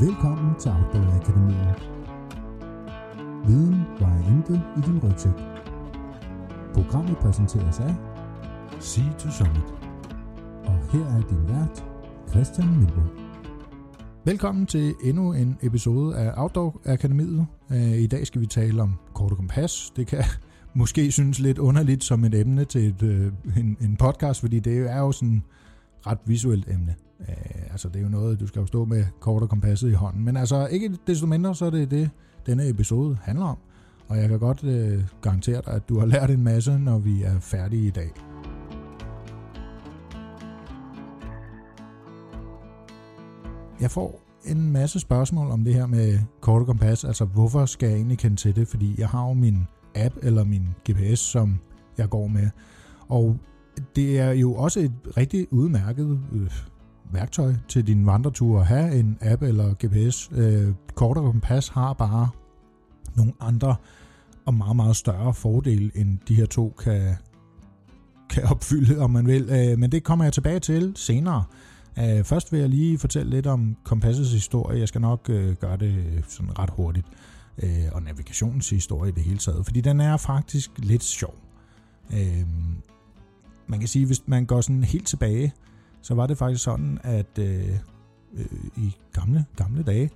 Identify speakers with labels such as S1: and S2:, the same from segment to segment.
S1: Velkommen til Outdoor Akademiet. Viden vejer intet i din rygsæk. Programmet præsenteres af Sea to Summit. Og her er din vært, Christian Milbo. Velkommen til endnu en episode af Outdoor Akademiet. Øh, I dag skal vi tale om kort og kompas. Det kan måske synes lidt underligt som et emne til et, øh, en, en podcast, fordi det er jo sådan ret visuelt emne. Øh, altså det er jo noget, du skal jo stå med kort og kompasset i hånden. Men altså ikke desto mindre, så er det det, denne episode handler om. Og jeg kan godt øh, garantere dig, at du har lært en masse, når vi er færdige i dag. Jeg får en masse spørgsmål om det her med kort og kompas. Altså hvorfor skal jeg egentlig kende til det? Fordi jeg har jo min app eller min GPS, som jeg går med. Og det er jo også et rigtig udmærket øh, værktøj til din vandretur at have en app eller GPS. Øh, kort og kompas har bare nogle andre og meget, meget større fordele, end de her to kan, kan opfylde, om man vil. Øh, men det kommer jeg tilbage til senere. Øh, først vil jeg lige fortælle lidt om kompassets historie. Jeg skal nok øh, gøre det sådan ret hurtigt. Øh, og navigationens historie i det hele taget. Fordi den er faktisk lidt sjov. Øh, man kan sige, hvis man går sådan helt tilbage, så var det faktisk sådan, at øh, øh, i gamle, gamle dage,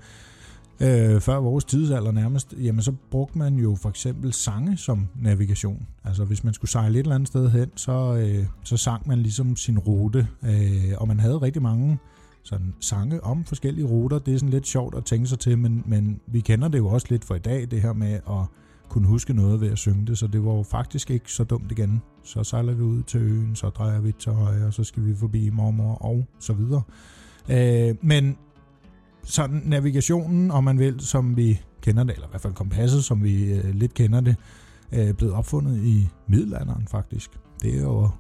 S1: øh, før vores tidsalder nærmest, jamen så brugte man jo for eksempel sange som navigation. Altså hvis man skulle sejle et eller andet sted hen, så, øh, så sang man ligesom sin rute, øh, og man havde rigtig mange sådan sange om forskellige ruter. Det er sådan lidt sjovt at tænke sig til, men, men vi kender det jo også lidt for i dag, det her med at kunne huske noget ved at synge det, så det var jo faktisk ikke så dumt igen. Så sejler vi ud til øen, så drejer vi til højre, og så skal vi forbi mormor og så videre. Øh, men sådan navigationen, om man vil, som vi kender det, eller i hvert fald kompasset, som vi øh, lidt kender det, øh, blevet opfundet i middelalderen faktisk. Det er jo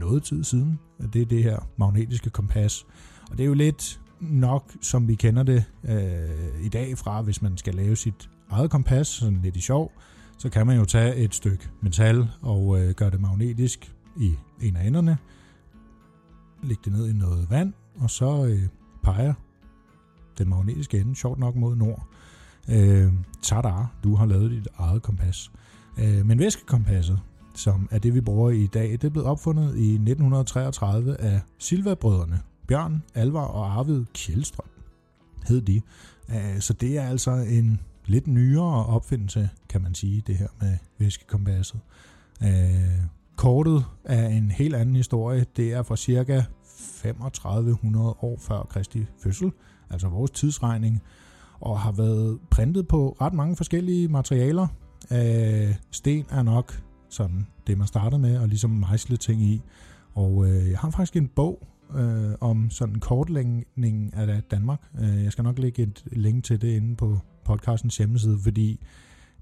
S1: noget tid siden, at det er det her magnetiske kompas. Og det er jo lidt nok, som vi kender det øh, i dag fra, hvis man skal lave sit eget kompas, sådan lidt i sjov, så kan man jo tage et stykke metal og øh, gøre det magnetisk i en af enderne, lægge det ned i noget vand, og så øh, peger den magnetiske ende, sjovt nok mod nord. Øh, tada, du har lavet dit eget kompas. Øh, men væskekompasset, som er det, vi bruger i dag, det blev opfundet i 1933 af Silva-brødrene, Bjørn, Alvar og Arvid Kjellstrøm hed de. Øh, så det er altså en lidt nyere opfindelse, kan man sige, det her med væskekompasset. Øh, kortet er en helt anden historie. Det er fra cirka 3500 år før Kristi fødsel, altså vores tidsregning, og har været printet på ret mange forskellige materialer. Øh, sten er nok sådan det, man startede med, og ligesom mejsle ting i. Og øh, jeg har faktisk en bog øh, om sådan en kortlægning af Danmark. Øh, jeg skal nok lægge et link til det inde på podcastens hjemmeside, fordi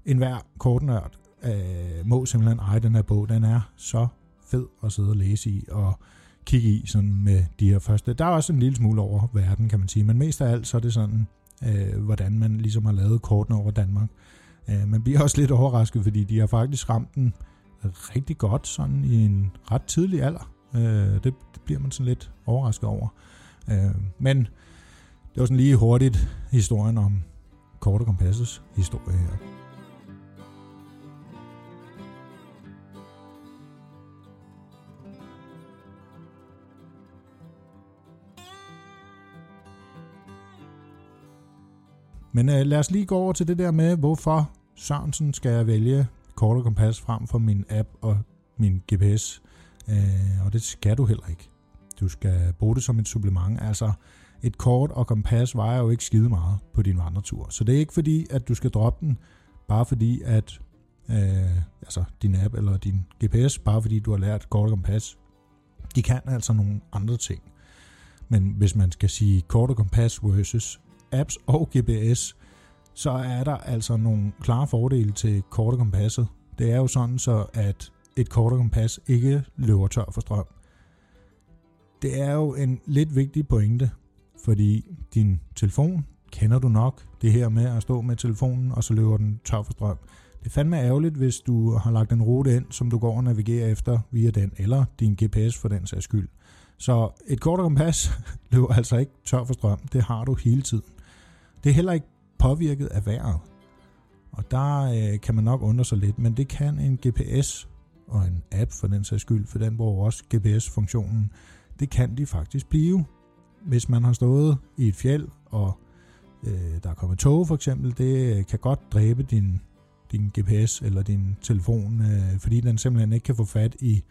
S1: enhver kortnørd øh, må simpelthen eje den her bog. Den er så fed at sidde og læse i og kigge i sådan med de her første. Der er også en lille smule over verden, kan man sige, men mest af alt så er det sådan, øh, hvordan man ligesom har lavet kortene over Danmark. Øh, man bliver også lidt overrasket, fordi de har faktisk ramt den rigtig godt sådan i en ret tidlig alder. Øh, det, det bliver man sådan lidt overrasket over. Øh, men det var sådan lige hurtigt historien om Kort og Kompassets historie her. Men øh, lad os lige gå over til det der med, hvorfor Sørensen skal jeg vælge kort og kompas frem for min app og min GPS. Øh, og det skal du heller ikke. Du skal bruge det som et supplement. Altså, et kort og kompas vejer jo ikke skide meget på din vandretur. Så det er ikke fordi, at du skal droppe den, bare fordi, at øh, altså din app eller din GPS, bare fordi du har lært kort og kompas. De kan altså nogle andre ting. Men hvis man skal sige kort og kompas versus apps og GPS, så er der altså nogle klare fordele til kort og kompasset. Det er jo sådan så, at et kort og kompas ikke løber tør for strøm. Det er jo en lidt vigtig pointe, fordi din telefon kender du nok det her med at stå med telefonen, og så løber den tør for strøm. Det er fandme ærgerligt, hvis du har lagt en rute ind, som du går og navigerer efter via den, eller din GPS for den sags skyld. Så et kort kompas løber altså ikke tør for strøm. Det har du hele tiden. Det er heller ikke påvirket af vejret. Og der øh, kan man nok undre sig lidt, men det kan en GPS og en app for den sags skyld, for den bruger også GPS-funktionen, det kan de faktisk blive. Hvis man har stået i et fjeld, og øh, der er kommet tog for eksempel, det øh, kan godt dræbe din, din GPS eller din telefon, øh, fordi den simpelthen ikke kan få fat i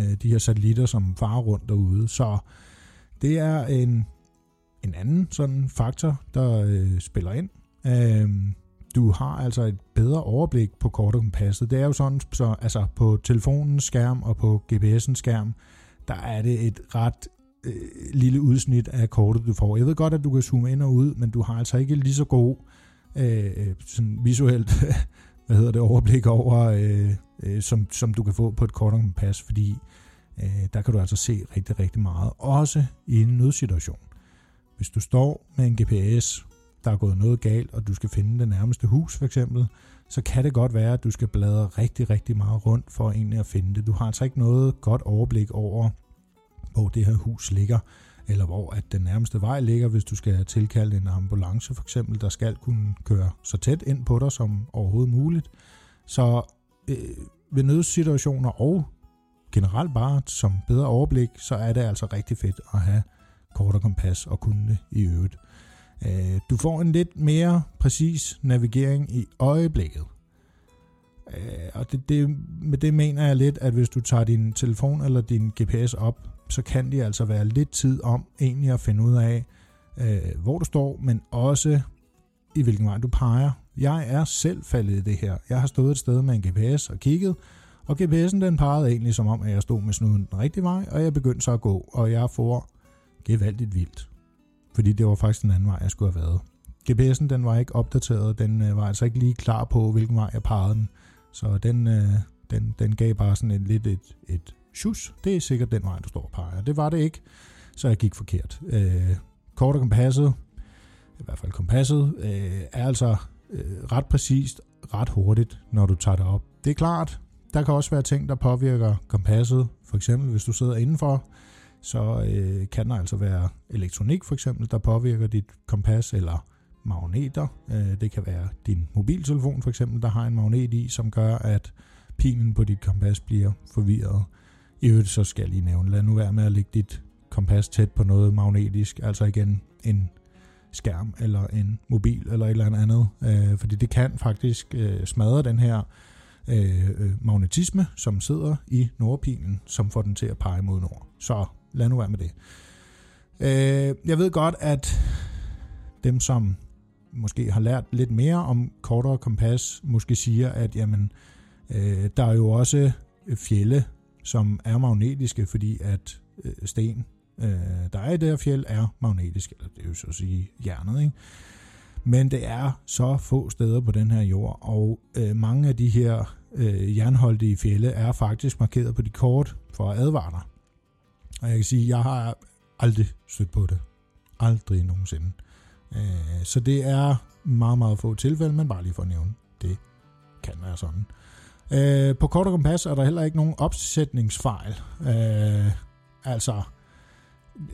S1: øh, de her satellitter, som farer rundt derude. Så det er en, en anden sådan faktor, der øh, spiller ind. Øh, du har altså et bedre overblik på kort og kompasset. Det er jo sådan, så altså på telefonens skærm og på GPS'ens skærm, der er det et ret øh, lille udsnit af kortet, du får. Jeg ved godt, at du kan zoome ind og ud, men du har altså ikke lige så god øh, øh sådan visuelt hvad hedder det, overblik over, øh, øh, som, som du kan få på et kort og kompas, fordi øh, der kan du altså se rigtig, rigtig meget, også i en nødsituation. Hvis du står med en GPS, der er gået noget galt, og du skal finde det nærmeste hus for eksempel, så kan det godt være, at du skal bladre rigtig, rigtig meget rundt for egentlig at finde det. Du har altså ikke noget godt overblik over, hvor det her hus ligger, eller hvor at den nærmeste vej ligger, hvis du skal tilkalde en ambulance for eksempel, der skal kunne køre så tæt ind på dig som overhovedet muligt. Så øh, ved nødsituationer og generelt bare som bedre overblik, så er det altså rigtig fedt at have kort og kompas og kunne det i øvrigt. Øh, du får en lidt mere præcis navigering i øjeblikket. Øh, og det, det, med det mener jeg lidt, at hvis du tager din telefon eller din GPS op, så kan det altså være lidt tid om egentlig at finde ud af, øh, hvor du står, men også i hvilken vej du peger. Jeg er selv faldet i det her. Jeg har stået et sted med en GPS og kigget, og GPS'en den pegede egentlig som om, at jeg stod med snuden den rigtige vej, og jeg begyndte så at gå, og jeg får gevaldigt vildt fordi det var faktisk den anden vej, jeg skulle have været. GPS'en den var ikke opdateret, den øh, var altså ikke lige klar på, hvilken vej jeg pegede den. Så den, øh, den, den gav bare sådan et, lidt et, et shus. Det er sikkert den vej, du står og peger. Det var det ikke, så jeg gik forkert. Øh, kort og kompasset, i hvert fald kompasset, øh, er altså øh, ret præcist, ret hurtigt, når du tager det op. Det er klart, der kan også være ting, der påvirker kompasset. For eksempel, hvis du sidder indenfor, så øh, kan der altså være elektronik for eksempel, der påvirker dit kompas, eller magneter. Øh, det kan være din mobiltelefon for eksempel, der har en magnet i, som gør, at pilen på dit kompas bliver forvirret. I øvrigt så skal jeg lige nævne, lad nu være med at lægge dit kompas tæt på noget magnetisk, altså igen en skærm eller en mobil eller et eller andet, øh, fordi det kan faktisk øh, smadre den her øh, øh magnetisme, som sidder i nordpilen, som får den til at pege mod nord. Så lad nu være med det. Øh, jeg ved godt, at dem, som måske har lært lidt mere om kortere kompas, måske siger, at jamen, øh, der er jo også fjelle, som er magnetiske, fordi at øh, sten, øh, der er i det her fjeld, er magnetisk, eller det er jo så at sige hjernet, ikke? Men det er så få steder på den her jord, og øh, mange af de her øh, jernholdige fjelle er faktisk markeret på de kort for at advare dig. Og jeg kan sige, at jeg har aldrig stødt på det. Aldrig nogensinde. Øh, så det er meget, meget få tilfælde, men bare lige for at nævne, det kan være sådan. Øh, Øh, på kort og kompas er der heller ikke nogen opsætningsfejl. Øh, altså,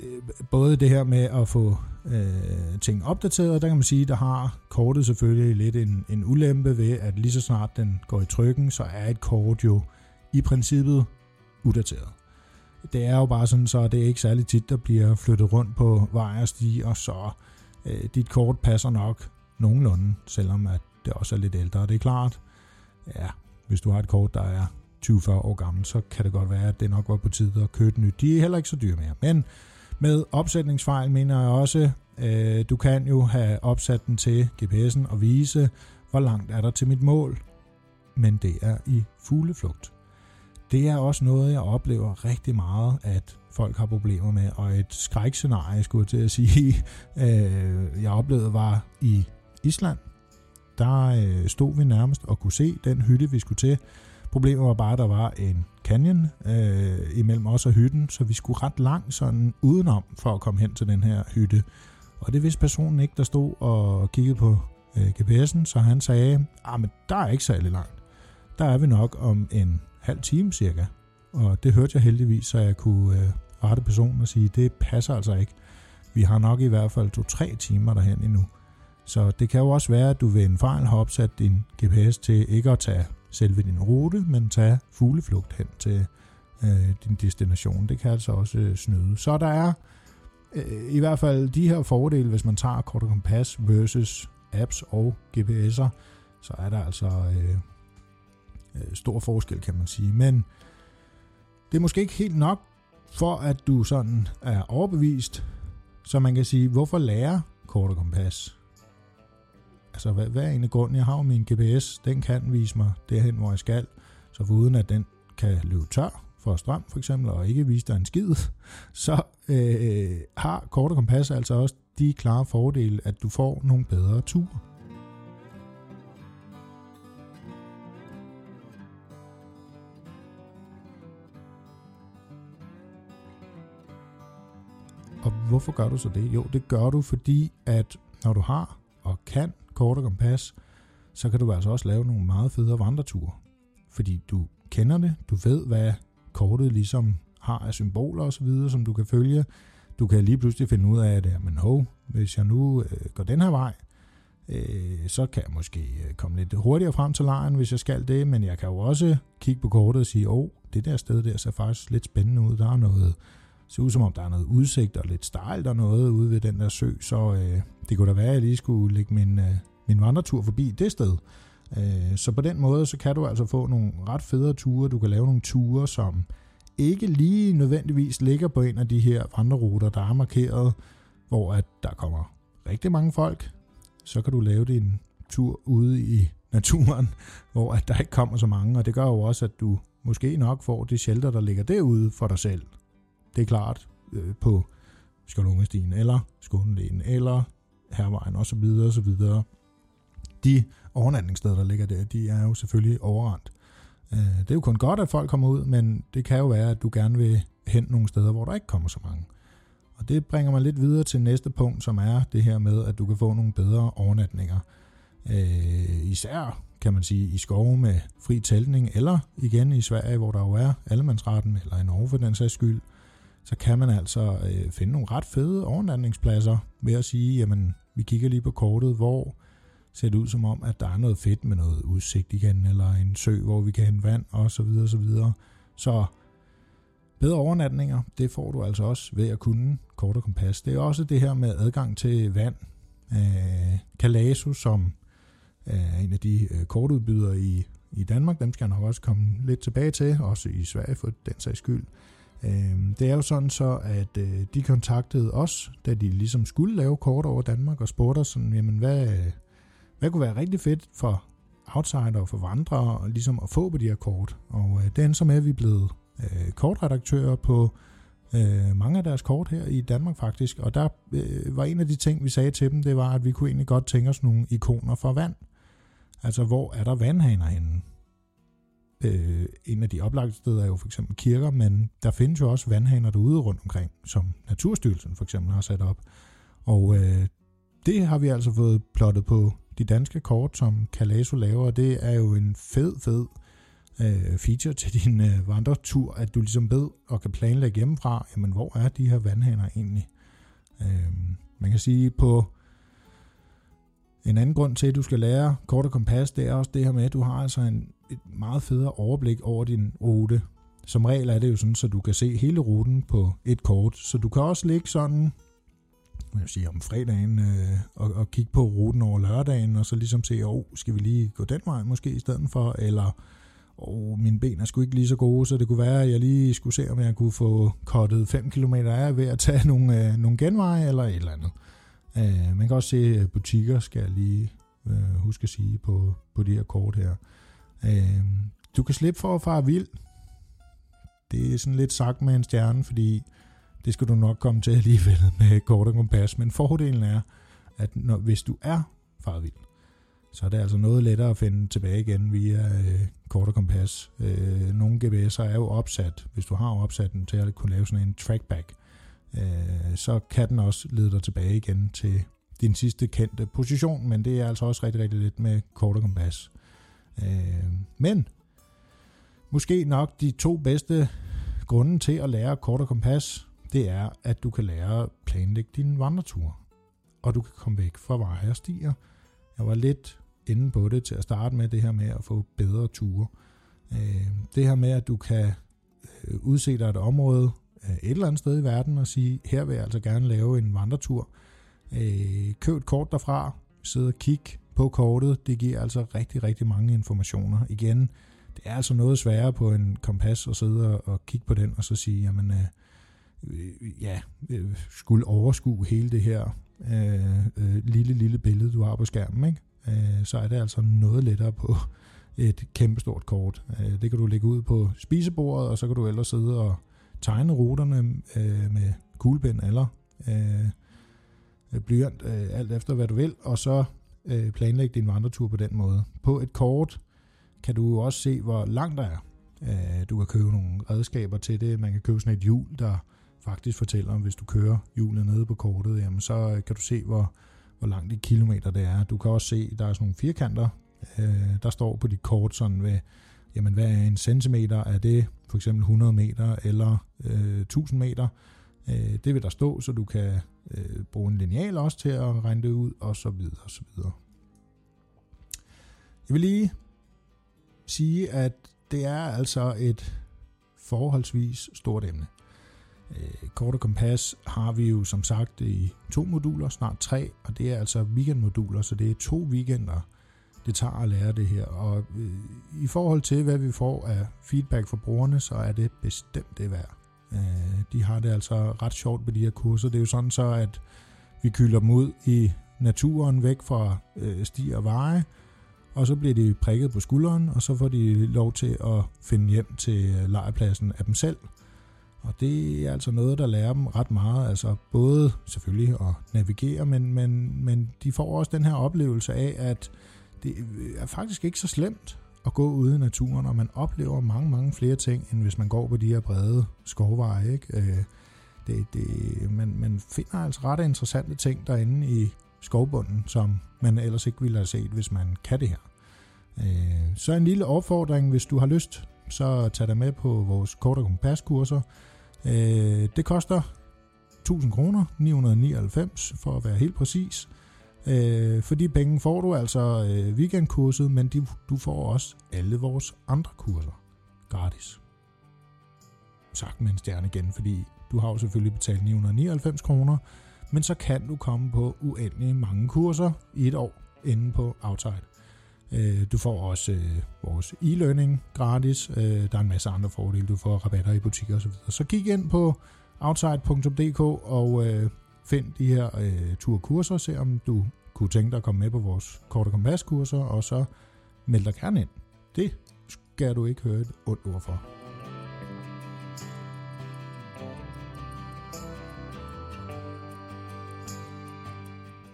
S1: øh, både det her med at få øh, ting opdateret, der kan man sige, der har kortet selvfølgelig lidt en, en ulempe ved, at lige så snart den går i trykken, så er et kort jo i princippet udateret det er jo bare sådan, så det er ikke særlig tit, der bliver flyttet rundt på vej og stiger, så øh, dit kort passer nok nogenlunde, selvom at det også er lidt ældre. Det er klart, ja, hvis du har et kort, der er 20-40 år gammelt, så kan det godt være, at det nok var på tide at købe nyt. De er heller ikke så dyre mere. Men med opsætningsfejl mener jeg også, øh, du kan jo have opsat den til GPS'en og vise, hvor langt er der til mit mål. Men det er i fugleflugt det er også noget, jeg oplever rigtig meget, at folk har problemer med, og et skrækscenarie, skulle jeg til at sige, øh, jeg oplevede var i Island. Der øh, stod vi nærmest og kunne se den hytte, vi skulle til. Problemet var bare, at der var en canyon øh, imellem os og hytten, så vi skulle ret langt sådan udenom for at komme hen til den her hytte. Og det vidste personen ikke, der stod og kiggede på øh, GPS'en, så han sagde, at men der er ikke særlig langt. Der er vi nok om en halv time cirka. Og det hørte jeg heldigvis, så jeg kunne øh, rette personen og sige, det passer altså ikke. Vi har nok i hvert fald to-tre timer derhen endnu. Så det kan jo også være, at du ved en fejl har opsat din GPS til ikke at tage selve din rute, men tage fugleflugt hen til øh, din destination. Det kan altså også øh, snyde. Så der er øh, i hvert fald de her fordele, hvis man tager kort og kompas versus apps og GPS'er, så er der altså øh, øh, stor forskel, kan man sige. Men det er måske ikke helt nok for, at du sådan er overbevist, så man kan sige, hvorfor lære kort og kompas? Altså, hvad, hvad er egentlig grunden? Jeg har jo min GPS, den kan vise mig derhen, hvor jeg skal, så uden at den kan løbe tør for strøm for eksempel, og ikke vise dig en skid, så øh, har kort og kompas altså også de klare fordele, at du får nogle bedre ture. Og hvorfor gør du så det? Jo, det gør du, fordi at når du har og kan kort og kompas, så kan du altså også lave nogle meget federe vandreture. Fordi du kender det, du ved, hvad kortet ligesom har af symboler osv., som du kan følge. Du kan lige pludselig finde ud af, at men hov, hvis jeg nu øh, går den her vej, øh, så kan jeg måske øh, komme lidt hurtigere frem til lejren, hvis jeg skal det, men jeg kan jo også kigge på kortet og sige, åh, oh, det der sted der ser faktisk lidt spændende ud, der er noget, ser ud som om der er noget udsigt og lidt stejlt og noget ude ved den der sø, så øh, det kunne da være, at jeg lige skulle lægge min, øh, min vandretur forbi det sted. Øh, så på den måde, så kan du altså få nogle ret fede ture. Du kan lave nogle ture, som ikke lige nødvendigvis ligger på en af de her vandreruter, der er markeret, hvor at der kommer rigtig mange folk. Så kan du lave din tur ude i naturen, hvor at der ikke kommer så mange, og det gør jo også, at du måske nok får det shelter, der ligger derude for dig selv. Det er klart øh, på Skålungestien, eller Skånelægen, eller Hervejen osv. osv. De overnatningssteder, der ligger der, de er jo selvfølgelig overrendt. Øh, det er jo kun godt, at folk kommer ud, men det kan jo være, at du gerne vil hen nogle steder, hvor der ikke kommer så mange. Og det bringer mig lidt videre til næste punkt, som er det her med, at du kan få nogle bedre overnatninger. Øh, især kan man sige i skove med fri teltning, eller igen i Sverige, hvor der jo er allemandsretten, eller i Norge for den sags skyld, så kan man altså øh, finde nogle ret fede overnatningspladser ved at sige, jamen vi kigger lige på kortet, hvor ser det ud som om, at der er noget fedt med noget udsigt igen, eller en sø, hvor vi kan hente vand, og så videre, så videre. Så bedre overnatninger, det får du altså også ved at kunne kort og kompas. Det er også det her med adgang til vand. Øh, Kalasu, som er en af de øh, kortudbydere i, i Danmark, dem skal jeg nok også komme lidt tilbage til, også i Sverige for den sags skyld. Øh, det er jo sådan så, at øh, de kontaktede os, da de ligesom skulle lave kort over Danmark, og spurgte os sådan, jamen hvad, hvad kunne være rigtig fedt for outsider og for vandrere, og ligesom at få på de her kort. Og øh, det som er at vi er blevet øh, kortredaktører på øh, mange af deres kort her i Danmark faktisk. Og der øh, var en af de ting, vi sagde til dem, det var, at vi kunne egentlig godt tænke os nogle ikoner for vand. Altså, hvor er der vandhaner henne? Øh, en af de oplagte steder er jo for eksempel kirker, men der findes jo også vandhaner derude rundt omkring, som Naturstyrelsen for eksempel har sat op. Og øh, det har vi altså fået plottet på de danske kort, som Kalaso laver, det er jo en fed, fed øh, feature til din øh, vandretur, at du ligesom ved og kan planlægge hjemmefra, jamen hvor er de her vandhaner egentlig? Øh, man kan sige på en anden grund til, at du skal lære kort og kompas, det er også det her med, at du har altså en, et meget federe overblik over din rute. Som regel er det jo sådan, så du kan se hele ruten på et kort, så du kan også ligge sådan man sige, om fredagen øh, og, og kigge på ruten over lørdagen, og så ligesom se, oh, skal vi lige gå den vej måske i stedet for, eller oh, mine ben er sgu ikke lige så gode, så det kunne være, at jeg lige skulle se, om jeg kunne få kottet 5 km af ved at tage nogle, øh, nogle genveje eller et eller andet. Øh, man kan også se butikker, skal jeg lige øh, huske at sige på, på de her kort her. Øh, du kan slippe for at fare vild. Det er sådan lidt sagt med en stjerne, fordi det skal du nok komme til alligevel med kort og kompas, men fordelen er, at når, hvis du er farvild, så er det altså noget lettere at finde tilbage igen via øh, kort og kompas. Øh, nogle GPS'er er jo opsat, hvis du har opsat den til at kunne lave sådan en trackback, øh, så kan den også lede dig tilbage igen til din sidste kendte position, men det er altså også rigtig, rigtig lidt med kort og kompas. Øh, men måske nok de to bedste grunde til at lære kort og kompas, det er, at du kan lære at planlægge din vandretur. og du kan komme væk fra veje og stier. Jeg var lidt inde på det til at starte med, det her med at få bedre ture. Øh, det her med, at du kan øh, udse dig et område øh, et eller andet sted i verden og sige, her vil jeg altså gerne lave en vandretur. Køb et kort derfra, sidde og kig på kortet. Det giver altså rigtig, rigtig mange informationer. Igen, det er altså noget sværere på en kompas at sidde og kigge på den og så sige, jamen, Øh, ja, øh, skulle overskue hele det her øh, øh, lille, lille billede, du har på skærmen, ikke? Øh, så er det altså noget lettere på et kæmpestort kort. Øh, det kan du lægge ud på spisebordet, og så kan du ellers sidde og tegne ruterne øh, med kuglepen eller blyant, alt efter hvad du vil, og så planlægge din vandretur på den måde. På et kort kan du også se, hvor langt der er. Du kan købe nogle redskaber til det. Man kan købe sådan et hjul, der faktisk fortæller, hvis du kører hjulet nede på kortet, jamen så øh, kan du se, hvor, hvor langt i kilometer det er. Du kan også se, der er sådan nogle firkanter, øh, der står på dit kort sådan ved, jamen hvad er en centimeter? Er det for eksempel 100 meter eller øh, 1000 meter? Øh, det vil der stå, så du kan øh, bruge en lineal også til at regne det ud, og så videre, og så videre. Jeg vil lige sige, at det er altså et forholdsvis stort emne. Øh, kort og kompas har vi jo som sagt i to moduler, snart tre, og det er altså weekendmoduler, så det er to weekender, det tager at lære det her. Og øh, i forhold til, hvad vi får af feedback fra brugerne, så er det bestemt det værd. Øh, de har det altså ret sjovt med de her kurser. Det er jo sådan så, at vi kylder dem ud i naturen væk fra stier og veje, og så bliver de prikket på skulderen, og så får de lov til at finde hjem til lejrpladsen af dem selv – og det er altså noget, der lærer dem ret meget. Altså både selvfølgelig at navigere, men, men, men de får også den her oplevelse af, at det er faktisk ikke så slemt at gå ude i naturen, og man oplever mange, mange flere ting, end hvis man går på de her brede skovveje. Ikke? Øh, det, det, man, man finder altså ret interessante ting derinde i skovbunden, som man ellers ikke ville have set, hvis man kan det her. Øh, så en lille opfordring, hvis du har lyst, så tag dig med på vores kort- og kompaskurser. Øh, det koster 1000 kroner, 999 for at være helt præcis. Øh, for de penge får du altså øh, weekendkurset, men de, du får også alle vores andre kurser gratis. Sagt med en stjerne igen, fordi du har jo selvfølgelig betalt 999 kroner, men så kan du komme på uendelig mange kurser i et år inde på Outside. Øh, du får også øh, vores e-learning gratis. Øh, der er en masse andre fordele. Du får rabatter i butikker osv. Så kig ind på outside.dk og øh, find de her øh, turkurser. Se om du kunne tænke dig at komme med på vores kort og kompaskurser, og så meld dig gerne ind. Det skal du ikke høre et ondt ord for.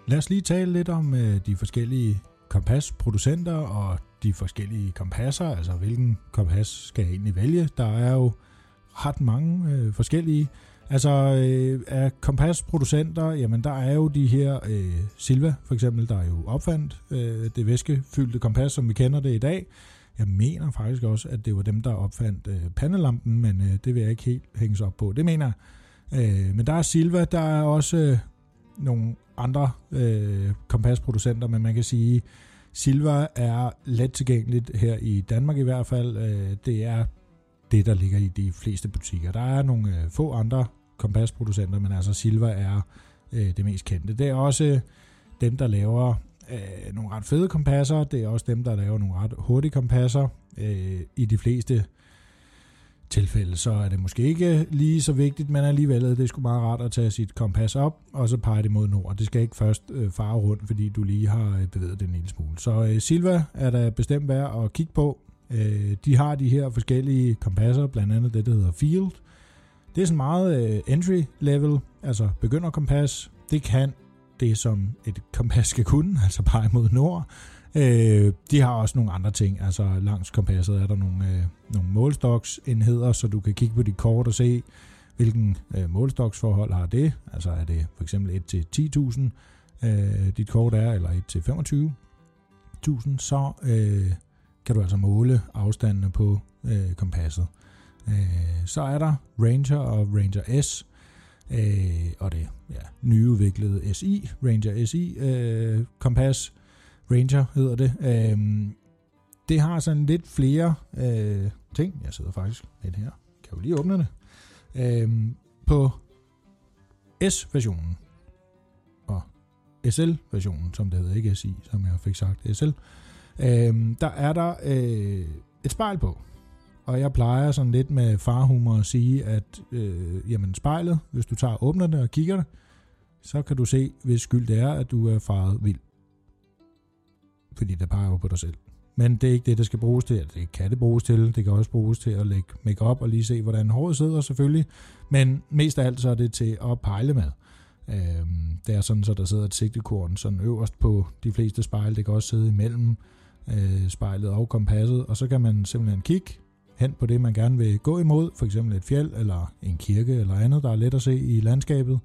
S1: Lad os lige tale lidt om øh, de forskellige kompasproducenter og de forskellige kompasser, altså hvilken kompas skal jeg egentlig vælge. Der er jo ret mange øh, forskellige. Altså øh, af kompasproducenter, jamen der er jo de her øh, Silva for eksempel, der er jo opfandt øh, det væskefyldte kompas, som vi kender det i dag. Jeg mener faktisk også, at det var dem, der opfandt øh, pandelampen, men øh, det vil jeg ikke helt hænges op på. Det mener jeg. Øh, men der er Silva, der er også øh, nogle andre øh, kompasproducenter, men man kan sige, Silva er let tilgængeligt her i Danmark i hvert fald. Øh, det er det, der ligger i de fleste butikker. Der er nogle øh, få andre kompasproducenter, men altså Silva er øh, det mest kendte. Det er også øh, dem, der laver øh, nogle ret fede kompasser. Det er også dem, der laver nogle ret hurtige kompasser. Øh, I de fleste tilfælde, så er det måske ikke lige så vigtigt, men alligevel er det sgu meget rart at tage sit kompas op, og så pege det mod nord. Det skal ikke først øh, fare rundt, fordi du lige har øh, bevæget det en lille smule. Så øh, Silva er der bestemt værd at kigge på. Øh, de har de her forskellige kompasser, blandt andet det, der hedder Field. Det er sådan meget øh, entry level, altså begynder kompas. Det kan det, som et kompas skal kunne, altså pege mod nord. Øh, de har også nogle andre ting, altså langs kompasset er der nogle, øh, nogle målstoksenheder, så du kan kigge på dit kort og se, hvilken øh, målstoksforhold har det. Altså er det for eksempel 1 til 10.000, øh, dit kort er, eller 1 til 25.000, så øh, kan du altså måle afstandene på øh, kompasset. Øh, så er der Ranger og Ranger S. øh, og det ja, nyudviklede SI, Ranger SI øh, kompas, Ranger hedder det. Øhm, det har sådan lidt flere øh, ting. Jeg sidder faktisk lidt her. Kan jo lige åbne det. Øhm, på S-versionen og SL-versionen, som det hedder, ikke SI, som jeg fik sagt, SL, øhm, der er der øh, et spejl på. Og jeg plejer sådan lidt med farhumor at sige, at øh, jamen spejlet, hvis du tager og åbner det og kigger det, så kan du se, hvis skyld det er, at du er faret vild. Fordi det peger jo på dig selv. Men det er ikke det, det skal bruges til. Det kan det bruges til. Det kan også bruges til at lægge make op og lige se, hvordan håret sidder selvfølgelig. Men mest af alt så er det til at pejle med. Øhm, det er sådan, så der sidder et sigtekorn sådan øverst på de fleste spejle. Det kan også sidde imellem øh, spejlet og kompasset. Og så kan man simpelthen kigge hen på det, man gerne vil gå imod. For eksempel et fjeld eller en kirke eller andet, der er let at se i landskabet.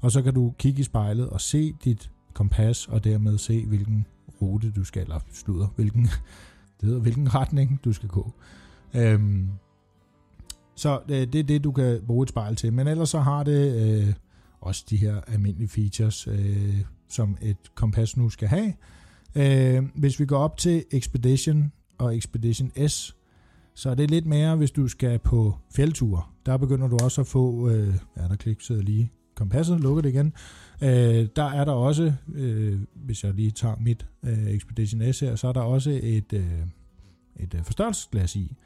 S1: Og så kan du kigge i spejlet og se dit kompas, og dermed se, hvilken rute du skal, eller slutter, hvilken, det hedder, hvilken retning du skal gå. Øhm, så det, øh, det er det, du kan bruge et spejl til. Men ellers så har det øh, også de her almindelige features, øh, som et kompas nu skal have. Øh, hvis vi går op til Expedition og Expedition S, så er det lidt mere, hvis du skal på fjeldture. Der begynder du også at få, øh, ja, der klikker lige kompasset, lukker det igen. Øh, der er der også, øh, hvis jeg lige tager mit øh, Expedition S her, så er der også et, øh, et øh, forstørrelsesglas i.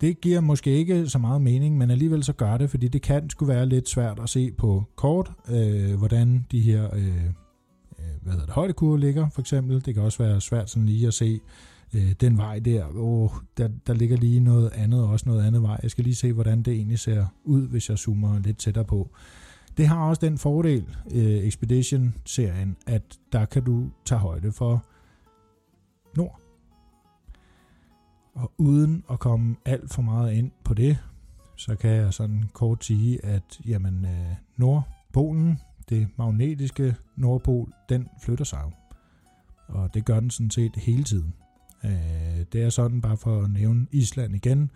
S1: Det giver måske ikke så meget mening, men alligevel så gør det, fordi det kan skulle være lidt svært at se på kort, øh, hvordan de her øh, øh, hvad hedder det, højdekurve ligger, for eksempel. Det kan også være svært sådan lige at se øh, den vej der. Oh, der. Der ligger lige noget andet, og også noget andet vej. Jeg skal lige se, hvordan det egentlig ser ud, hvis jeg zoomer lidt tættere på. Det har også den fordel, øh, Expedition-serien, at der kan du tage højde for nord. Og uden at komme alt for meget ind på det, så kan jeg sådan kort sige, at jamen, øh, Nordpolen, det magnetiske Nordpol, den flytter sig jo. Og det gør den sådan set hele tiden. Øh, det er sådan, bare for at nævne Island igen.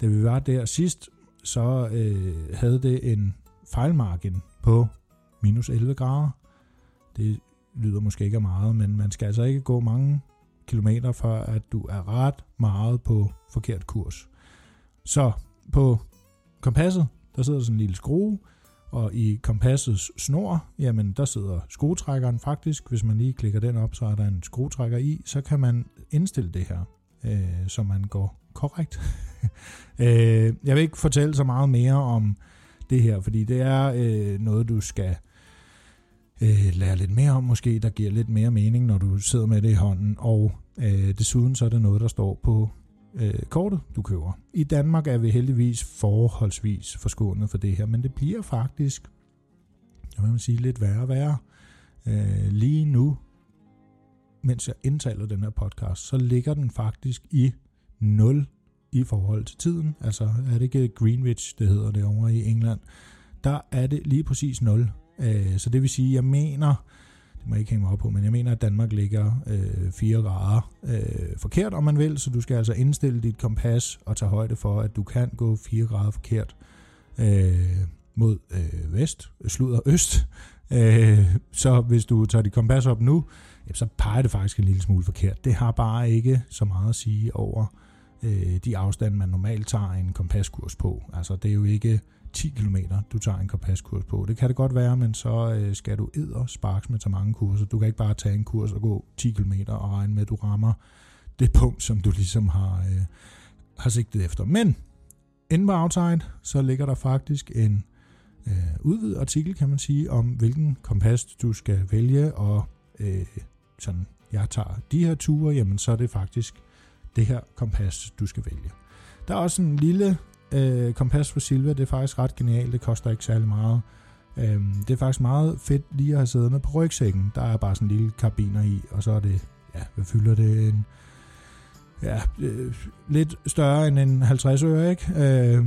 S1: Da vi var der sidst, så øh, havde det en fejlmargin på minus 11 grader. Det lyder måske ikke af meget, men man skal altså ikke gå mange kilometer, før at du er ret meget på forkert kurs. Så på kompasset, der sidder sådan en lille skrue, og i kompassets snor, jamen der sidder skruetrækkeren faktisk. Hvis man lige klikker den op, så er der en skruetrækker i. Så kan man indstille det her, øh, så man går korrekt. øh, jeg vil ikke fortælle så meget mere om det her, fordi det er øh, noget, du skal øh, lære lidt mere om måske, der giver lidt mere mening, når du sidder med det i hånden, og øh, desuden så er det noget, der står på øh, kortet, du køber. I Danmark er vi heldigvis forholdsvis forskånet for det her, men det bliver faktisk, jeg vil sige, lidt værre og værre. Øh, lige nu, mens jeg indtaler den her podcast, så ligger den faktisk i 0 i forhold til tiden. Altså er det ikke Greenwich, det hedder det over i England. Der er det lige præcis 0. Øh, så det vil sige, jeg mener, det må jeg ikke hænge mig op på, men jeg mener, at Danmark ligger øh, 4 grader øh, forkert, om man vil, så du skal altså indstille dit kompas og tage højde for, at du kan gå 4 grader forkert øh, mod øh, vest, sludder øst. Øh, så hvis du tager dit kompas op nu, så peger det faktisk en lille smule forkert. Det har bare ikke så meget at sige over øh, de afstande, man normalt tager en kompaskurs på. Altså det er jo ikke 10 km, du tager en kompaskurs på. Det kan det godt være, men så øh, skal du edder sparks med så mange kurser. Du kan ikke bare tage en kurs og gå 10 km og regne med, at du rammer det punkt, som du ligesom har, øh, har sigtet efter. Men inden på Outside, så ligger der faktisk en øh, udvidet artikel, kan man sige, om hvilken kompas du skal vælge, og øh, sådan, jeg tager de her ture, jamen så er det faktisk det her kompas, du skal vælge. Der er også en lille øh, kompas for Silva, det er faktisk ret genialt, det koster ikke særlig meget. Øh, det er faktisk meget fedt lige at have siddet med på rygsækken. Der er bare sådan en lille karbiner i, og så er det, ja, hvad fylder det? En, ja, øh, lidt større end en 50 øre, ikke? Øh,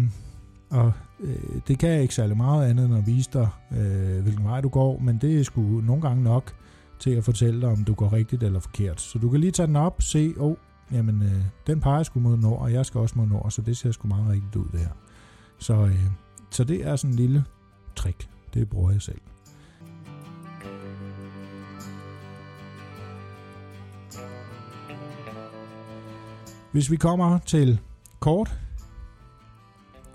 S1: og øh, det kan ikke særlig meget andet end at vise dig, øh, hvilken vej du går, men det er sgu nogle gange nok til at fortælle dig, om du går rigtigt eller forkert. Så du kan lige tage den op, se, oh, jamen øh, den peger sgu mod nord, og jeg skal også mod nord, så det ser sgu meget rigtigt ud det her. Så, øh, så det er sådan en lille trick, Det bruger jeg selv. Hvis vi kommer til kort,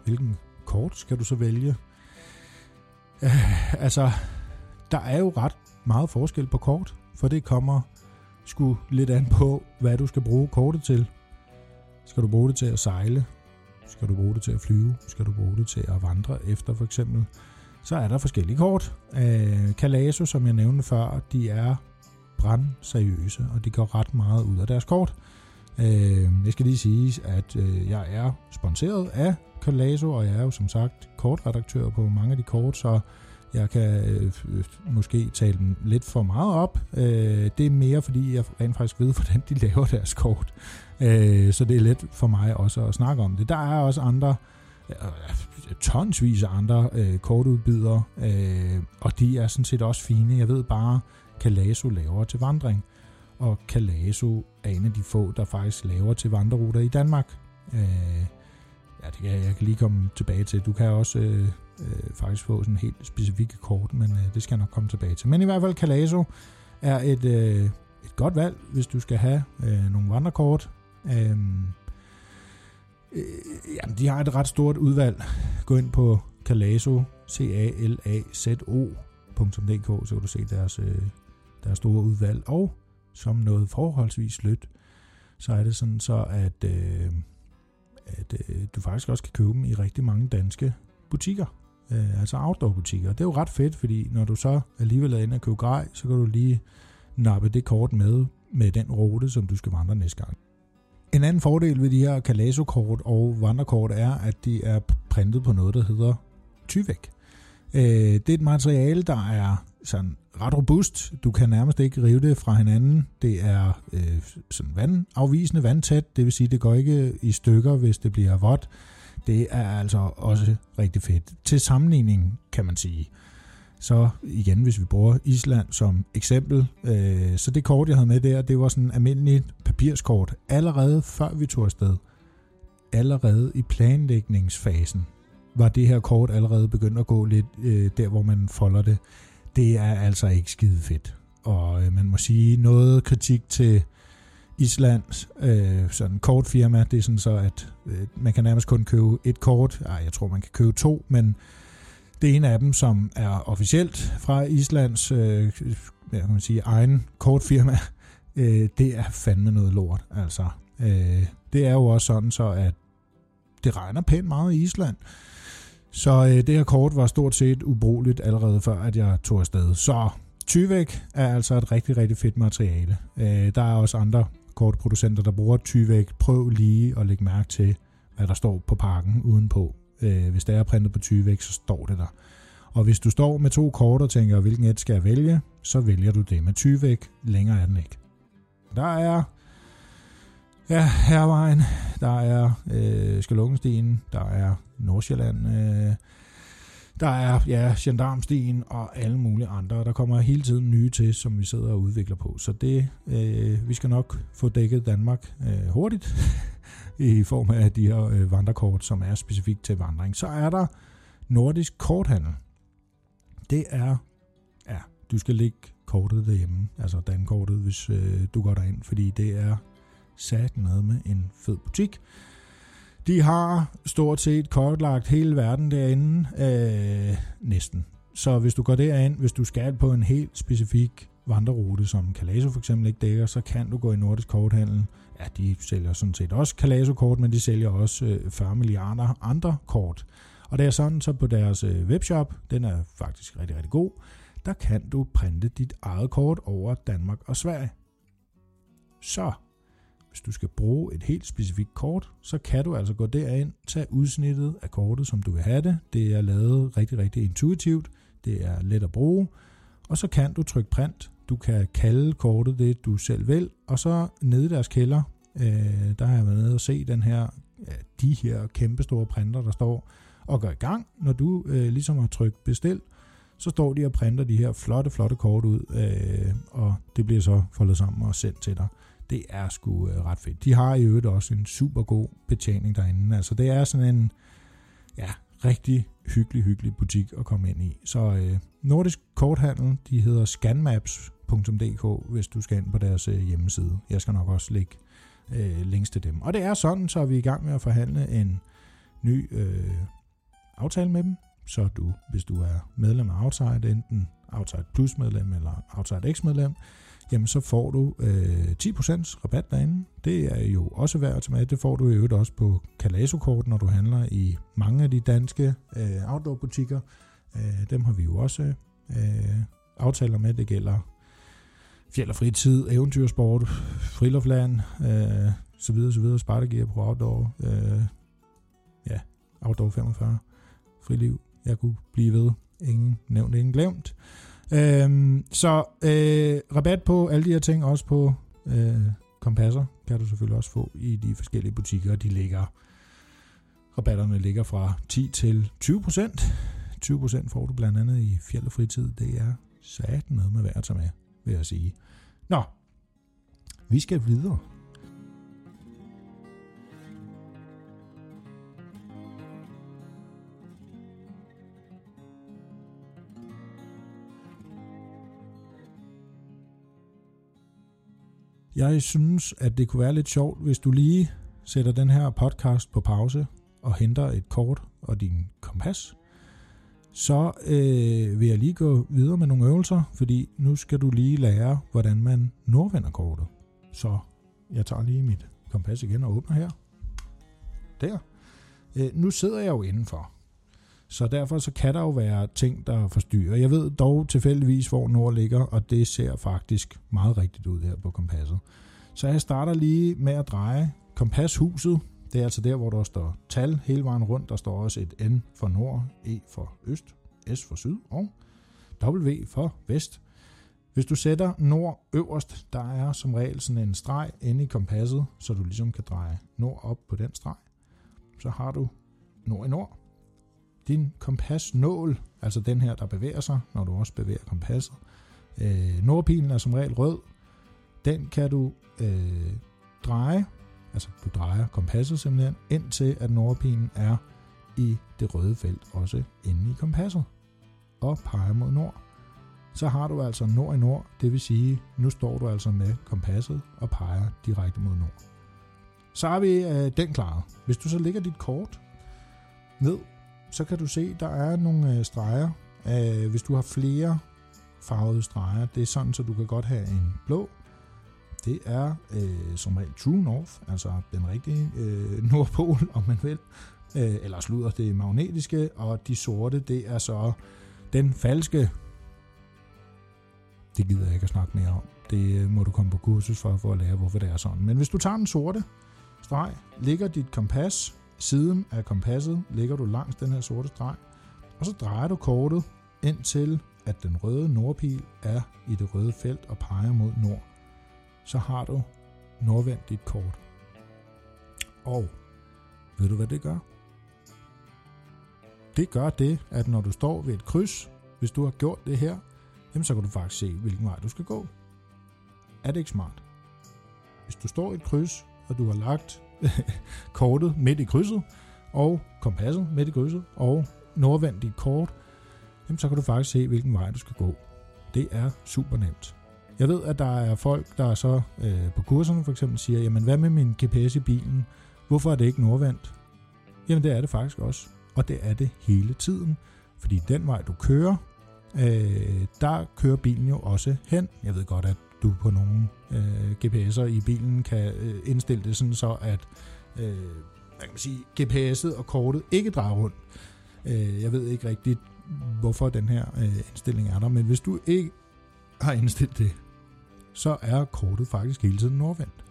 S1: hvilken kort skal du så vælge? Øh, altså, der er jo ret meget forskel på kort, for det kommer sgu lidt an på, hvad du skal bruge kortet til. Skal du bruge det til at sejle? Skal du bruge det til at flyve? Skal du bruge det til at vandre efter for eksempel? Så er der forskellige kort. Øh, uh, Calaso, som jeg nævnte før, de er brandseriøse, og de går ret meget ud af deres kort. Øh, jeg skal lige sige, at øh, jeg er sponsoreret af Colazo, og jeg er jo som sagt kortredaktør på mange af de kort, så jeg kan øh, måske tale dem lidt for meget op. Øh, det er mere, fordi jeg rent faktisk ved, hvordan de laver deres kort. Øh, så det er let for mig også at snakke om det. Der er også andre, øh, tonsvis af andre øh, kortudbydere, øh, og de er sådan set også fine. Jeg ved bare, Kalaso laver til vandring og Kalaso er en af de få, der faktisk laver til vandreruter i Danmark. Øh, ja, det kan jeg, jeg kan lige komme tilbage til. Du kan også øh, øh, faktisk få sådan helt specifikke kort, men øh, det skal jeg nok komme tilbage til. Men i hvert fald Calazo er et, øh, et godt valg, hvis du skal have øh, nogle vandrekort. Øh, øh, jamen, de har et ret stort udvalg. Gå ind på Calazo, c a l a z o.dk, så kan du se deres, øh, deres store udvalg. Og som noget forholdsvis lødt, så er det sådan så, at, øh, at øh, du faktisk også kan købe dem i rigtig mange danske butikker, øh, altså outdoor-butikker. Det er jo ret fedt, fordi når du så alligevel er inde og købe grej, så kan du lige nappe det kort med, med den rute, som du skal vandre næste gang. En anden fordel ved de her Kalaso-kort og vandrekort er, at de er printet på noget, der hedder Tyvek. Øh, det er et materiale, der er sådan ret robust. Du kan nærmest ikke rive det fra hinanden. Det er øh, sådan vandafvisende, vandtæt, det vil sige, det går ikke i stykker, hvis det bliver vådt. Det er altså også rigtig fedt. Til sammenligning, kan man sige. Så igen, hvis vi bruger Island som eksempel, øh, så det kort, jeg havde med der, det var sådan en almindelig papirskort. Allerede før vi tog afsted, allerede i planlægningsfasen, var det her kort allerede begyndt at gå lidt øh, der, hvor man folder det det er altså ikke skide fedt. Og øh, man må sige noget kritik til Islands øh, sådan kort firma, det er sådan så, at øh, man kan nærmest kun købe et kort. Ej, jeg tror, man kan købe to, men det ene af dem, som er officielt fra Islands øh, hvad kan man sige, egen kortfirma, øh, det er fandme noget lort. Altså, øh, det er jo også sådan så, at det regner pænt meget i Island. Så øh, det her kort var stort set ubrugeligt allerede før, at jeg tog afsted. Så Tyvek er altså et rigtig, rigtig fedt materiale. Øh, der er også andre kortproducenter, der bruger Tyvek. Prøv lige at lægge mærke til, hvad der står på pakken udenpå. Øh, hvis det er printet på Tyvek, så står det der. Og hvis du står med to kort og tænker, hvilken et skal jeg vælge, så vælger du det med Tyvek. Længere er den ikke. Der er Ja, Hervejen, der er øh, Skalungenstien, der er Nordsjælland, øh, der er ja, Gendarmstien og alle mulige andre. Der kommer hele tiden nye til, som vi sidder og udvikler på. Så det, øh, vi skal nok få dækket Danmark øh, hurtigt i form af de her øh, vandrekort, som er specifikt til vandring. Så er der nordisk korthandel. Det er, ja, du skal lægge kortet derhjemme, altså dankortet, hvis øh, du går derind, fordi det er sat med med en fed butik. De har stort set kortlagt hele verden derinde, øh, næsten. Så hvis du går derind, hvis du skal på en helt specifik vandrerute, som Kalaso for eksempel ikke dækker, så kan du gå i Nordisk Korthandel. Ja, de sælger sådan set også Kalaso-kort, men de sælger også øh, 40 milliarder andre kort. Og det er sådan, så på deres øh, webshop, den er faktisk rigtig, rigtig god, der kan du printe dit eget kort over Danmark og Sverige. Så hvis du skal bruge et helt specifikt kort, så kan du altså gå derind, tage udsnittet af kortet, som du vil have det. Det er lavet rigtig, rigtig intuitivt. Det er let at bruge. Og så kan du trykke print. Du kan kalde kortet det, du selv vil. Og så nede i deres kælder, øh, der har jeg været nede og se den her, ja, de her kæmpe store printer, der står og går i gang. Når du øh, ligesom har trykt bestil, så står de og printer de her flotte, flotte kort ud, øh, og det bliver så foldet sammen og sendt til dig det er sgu øh, ret fedt. De har i øvrigt også en super god betjening derinde. Altså det er sådan en ja, rigtig hyggelig, hyggelig butik at komme ind i. Så øh, Nordisk Korthandel, de hedder scanmaps.dk, hvis du skal ind på deres øh, hjemmeside. Jeg skal nok også lægge øh, links til dem. Og det er sådan, så er vi i gang med at forhandle en ny øh, aftale med dem, så du, hvis du er medlem af Outside, enten Outside Plus medlem eller Outside X medlem, jamen så får du øh, 10% rabat derinde. Det er jo også værd at tage med. Det får du i øvrigt også på Kalaso-kort, når du handler i mange af de danske øh, outdoor-butikker. Øh, dem har vi jo også øh, aftaler med. Det gælder fjeld og fritid, eventyrsport, friluftsland, øh, så videre, så videre, Spartagear på outdoor, øh, ja, outdoor 45, friliv, jeg kunne blive ved, ingen nævnt, ingen glemt. Øhm, så øh, rabat på alle de her ting, også på øh, kompasser, kan du selvfølgelig også få i de forskellige butikker. De ligger, rabatterne ligger fra 10 til 20 procent. 20 procent får du blandt andet i fjeld og fritid. Det er sat noget med værd at tage med, vil jeg sige. Nå, vi skal videre. Jeg synes, at det kunne være lidt sjovt, hvis du lige sætter den her podcast på pause og henter et kort og din kompas. Så øh, vil jeg lige gå videre med nogle øvelser, fordi nu skal du lige lære, hvordan man nordvender kortet. Så jeg tager lige mit kompas igen og åbner her. Der. Øh, nu sidder jeg jo indenfor. Så derfor så kan der jo være ting, der forstyrrer. Jeg ved dog tilfældigvis, hvor nord ligger, og det ser faktisk meget rigtigt ud her på kompasset. Så jeg starter lige med at dreje kompashuset. Det er altså der, hvor der står tal hele vejen rundt. Der står også et N for nord, E for øst, S for syd og W for vest. Hvis du sætter nord øverst, der er som regel sådan en streg inde i kompasset, så du ligesom kan dreje nord op på den streg. Så har du nord i nord, din kompasnål, altså den her, der bevæger sig, når du også bevæger kompasset. Øh, nordpilen er som regel rød. Den kan du øh, dreje, altså du drejer kompasset simpelthen, indtil at nordpilen er i det røde felt, også inde i kompasset, og peger mod nord. Så har du altså nord i nord, det vil sige, nu står du altså med kompasset og peger direkte mod nord. Så har vi øh, den klaret. Hvis du så lægger dit kort ned så kan du se, der er nogle øh, streger. Øh, hvis du har flere farvede streger, det er sådan, så du kan godt have en blå. Det er øh, som regel True North, altså den rigtige øh, nordpol, om man vil. Øh, eller slutter det magnetiske, og de sorte, det er så den falske. Det gider jeg ikke at snakke mere om. Det øh, må du komme på kursus for, for at lære, hvorfor det er sådan. Men hvis du tager den sorte streg, ligger dit kompas siden af kompasset ligger du langs den her sorte streg, og så drejer du kortet indtil at den røde nordpil er i det røde felt og peger mod nord. Så har du nordvendt dit kort. Og ved du hvad det gør? Det gør det, at når du står ved et kryds, hvis du har gjort det her, jamen så kan du faktisk se, hvilken vej du skal gå. Er det ikke smart? Hvis du står i et kryds, og du har lagt kortet midt i krydset, og kompasset midt i krydset, og nordvendt dit kort, jamen så kan du faktisk se, hvilken vej du skal gå. Det er super nemt. Jeg ved, at der er folk, der er så øh, på kurserne for eksempel siger, jamen hvad med min GPS i bilen? Hvorfor er det ikke nordvendt? Jamen det er det faktisk også. Og det er det hele tiden. Fordi den vej du kører, øh, der kører bilen jo også hen. Jeg ved godt, at du på nogle øh, GPS'er i bilen kan øh, indstille det sådan så, at øh, hvad kan man sige, GPS'et og kortet ikke drejer rundt. Øh, jeg ved ikke rigtigt, hvorfor den her øh, indstilling er der, men hvis du ikke har indstillet det, så er kortet faktisk hele tiden nordvendt.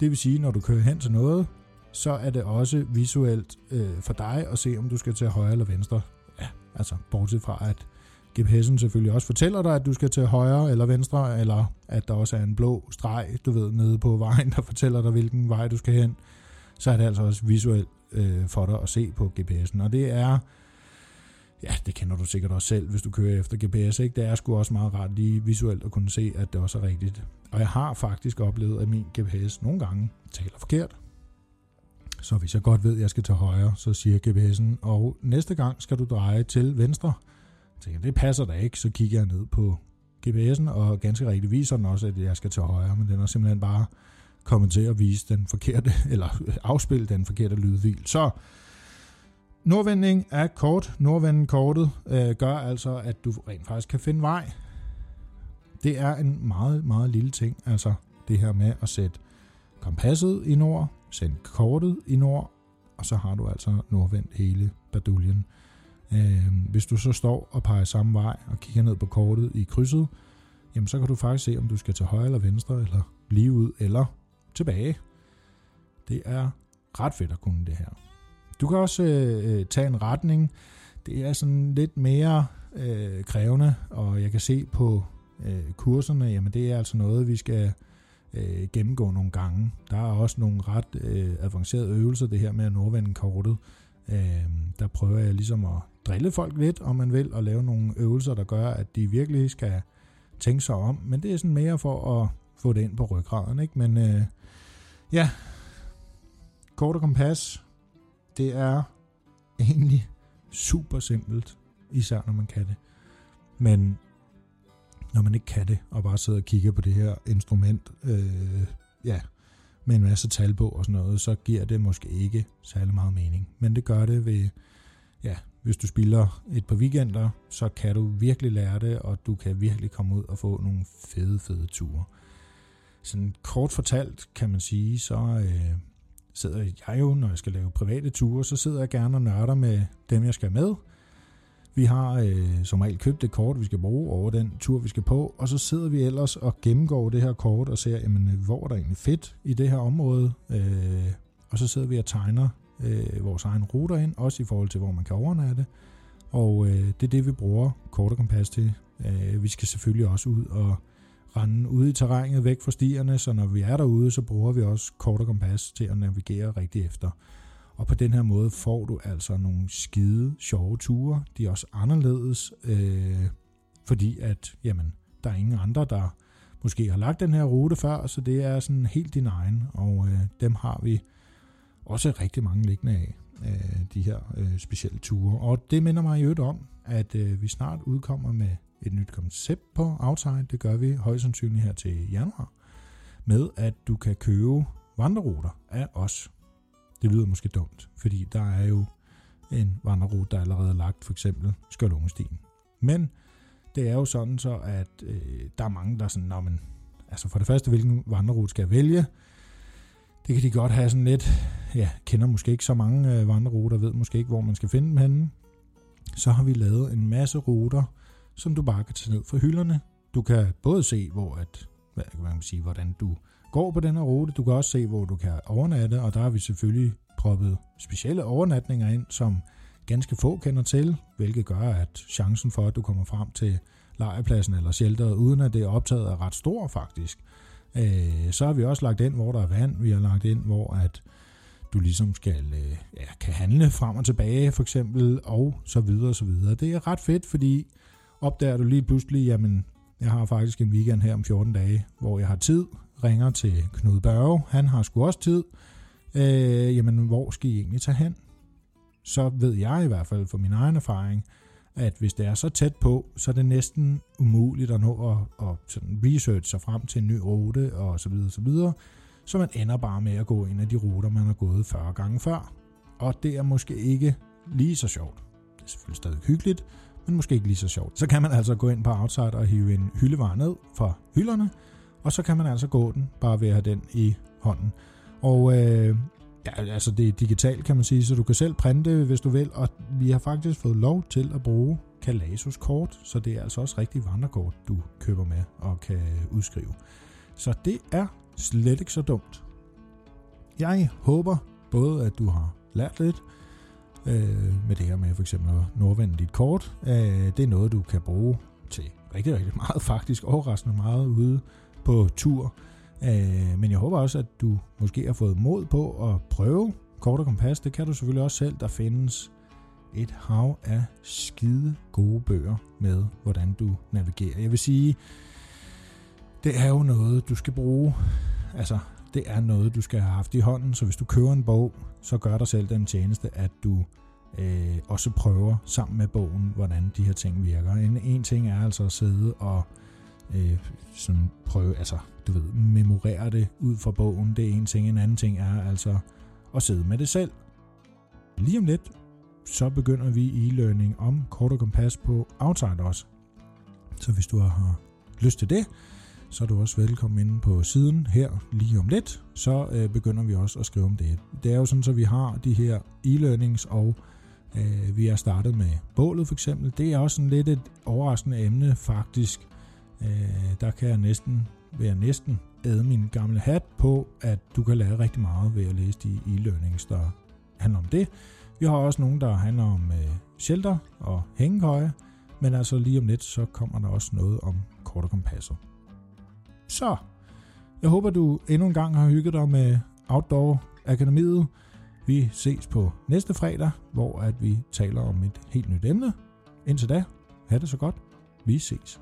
S1: Det vil sige, når du kører hen til noget, så er det også visuelt øh, for dig at se, om du skal til højre eller venstre. Ja, altså bortset fra, at GPS'en selvfølgelig også fortæller dig, at du skal til højre eller venstre, eller at der også er en blå streg, du ved, nede på vejen, der fortæller dig, hvilken vej du skal hen, så er det altså også visuelt øh, for dig at se på GPS'en. Og det er, ja, det kender du sikkert også selv, hvis du kører efter GPS, ikke? Det er sgu også meget rart lige visuelt at kunne se, at det også er rigtigt. Og jeg har faktisk oplevet, at min GPS nogle gange taler forkert. Så hvis jeg godt ved, at jeg skal til højre, så siger GPS'en, og næste gang skal du dreje til venstre. Tænker, det passer da ikke, så kigger jeg ned på GPS'en, og ganske rigtigt viser den også, at jeg skal til højre, men den er simpelthen bare kommet til at vise den forkerte, eller afspille den forkerte lydfil. Så nordvending er kort. Nordvenden kortet øh, gør altså, at du rent faktisk kan finde vej. Det er en meget, meget lille ting, altså det her med at sætte kompasset i nord, sende kortet i nord, og så har du altså nordvendt hele baduljen. Øh, hvis du så står og peger samme vej og kigger ned på kortet i krydset, jamen så kan du faktisk se, om du skal til højre eller venstre, eller lige ud, eller tilbage. Det er ret fedt at kunne det her. Du kan også øh, øh, tage en retning. Det er sådan lidt mere øh, krævende, og jeg kan se på øh, kurserne, jamen det er altså noget, vi skal øh, gennemgå nogle gange. Der er også nogle ret øh, avancerede øvelser, det her med at nordvende kortet. Øh, der prøver jeg ligesom at drille folk lidt, om man vil, og lave nogle øvelser, der gør, at de virkelig skal tænke sig om. Men det er sådan mere for at få det ind på ryggraden. Ikke? Men øh, ja, kort og kompas, det er egentlig super simpelt, især når man kan det. Men når man ikke kan det, og bare sidder og kigger på det her instrument, øh, ja, med en masse tal på og sådan noget, så giver det måske ikke særlig meget mening. Men det gør det ved, ja, hvis du spiller et par weekender, så kan du virkelig lære det, og du kan virkelig komme ud og få nogle fede, fede ture. Sådan kort fortalt kan man sige, så øh, sidder jeg jo, når jeg skal lave private ture, så sidder jeg gerne og nørder med dem, jeg skal med. Vi har øh, som regel købt det kort, vi skal bruge over den tur, vi skal på, og så sidder vi ellers og gennemgår det her kort og ser, jamen, øh, hvor er der egentlig fedt i det her område, øh, og så sidder vi og tegner øh, vores egen ruter ind, også i forhold til, hvor man kan overnatte, og øh, det er det, vi bruger kort og kompas til. Øh, vi skal selvfølgelig også ud og rende ude i terrænet væk fra stierne, så når vi er derude, så bruger vi også kort og kompas til at navigere rigtig efter. Og på den her måde får du altså nogle skide sjove ture. De er også anderledes, øh, fordi at jamen, der er ingen andre, der måske har lagt den her rute før, så det er sådan helt din egen, og øh, dem har vi også rigtig mange liggende af, øh, de her øh, specielle ture. Og det minder mig i øvrigt om, at øh, vi snart udkommer med et nyt koncept på Outside. Det gør vi højst sandsynligt her til januar, med at du kan købe vandreruter af os. Det lyder måske dumt, fordi der er jo en vandrerute, der er allerede lagt, for eksempel Skørlungestien. Men det er jo sådan så, at øh, der er mange, der er sådan, Nå, men, altså for det første, hvilken vandrerute skal jeg vælge? Det kan de godt have sådan lidt, ja, kender måske ikke så mange øh, vandreruter, ved måske ikke, hvor man skal finde dem henne. Så har vi lavet en masse ruter, som du bare kan tage ned fra hylderne. Du kan både se, hvor at, hvad kan man sige, hvordan du går på den her rute. Du kan også se, hvor du kan overnatte, og der har vi selvfølgelig proppet specielle overnatninger ind, som ganske få kender til, hvilket gør, at chancen for, at du kommer frem til lejrpladsen eller shelteret, uden at det er optaget, er ret stor faktisk. Øh, så har vi også lagt ind, hvor der er vand. Vi har lagt ind, hvor at du ligesom skal øh, ja, kan handle frem og tilbage, for eksempel, og så videre og så videre. Det er ret fedt, fordi opdager du lige pludselig, jamen, jeg har faktisk en weekend her om 14 dage, hvor jeg har tid, ringer til Knud Børge, han har sgu også tid, øh, jamen, hvor skal I egentlig tage hen? Så ved jeg i hvert fald fra min egen erfaring, at hvis det er så tæt på, så er det næsten umuligt at nå at, at sådan research sig frem til en ny rute og så videre, så videre. Så man ender bare med at gå en af de ruter, man har gået 40 gange før. Og det er måske ikke lige så sjovt. Det er selvfølgelig stadig hyggeligt, men måske ikke lige så sjovt. Så kan man altså gå ind på Outside og hive en hyldevar ned fra hylderne, og så kan man altså gå den, bare ved at have den i hånden. Og øh, ja, altså det er digitalt, kan man sige, så du kan selv printe, hvis du vil, og vi har faktisk fået lov til at bruge Kalasus kort, så det er altså også rigtig vandrekort, du køber med og kan udskrive. Så det er slet ikke så dumt. Jeg håber både, at du har lært lidt, øh, med det her med for eksempel at nordvende dit kort. Øh, det er noget, du kan bruge til rigtig, rigtig meget, faktisk overraskende meget ude på tur. Øh, men jeg håber også, at du måske har fået mod på at prøve kort og kompas. Det kan du selvfølgelig også selv. Der findes et hav af skide gode bøger med, hvordan du navigerer. Jeg vil sige, det er jo noget, du skal bruge. Altså, det er noget, du skal have haft i hånden, så hvis du køber en bog, så gør dig selv den tjeneste, at du øh, også prøver sammen med bogen, hvordan de her ting virker. En, en ting er altså at sidde og øh, Øh, sådan prøve, altså du ved, memorere det ud fra bogen. Det er en ting. En anden ting er altså at sidde med det selv. Lige om lidt, så begynder vi e-learning om kort og kompas på Outside også. Så hvis du har lyst til det, så er du også velkommen inde på siden her lige om lidt, så øh, begynder vi også at skrive om det. Det er jo sådan, så vi har de her e-learnings, og øh, vi er startet med bålet for eksempel. Det er også sådan lidt et overraskende emne faktisk. Øh, der kan jeg næsten, være næsten æde min gamle hat på, at du kan lære rigtig meget ved at læse de e-learnings, der handler om det. Vi har også nogle, der handler om øh, shelter og hængekøje, men altså lige om lidt, så kommer der også noget om kort og kompasser. Så, jeg håber, du endnu en gang har hygget dig med Outdoor Akademiet. Vi ses på næste fredag, hvor at vi taler om et helt nyt emne. Indtil da, ha' det så godt. Vi ses.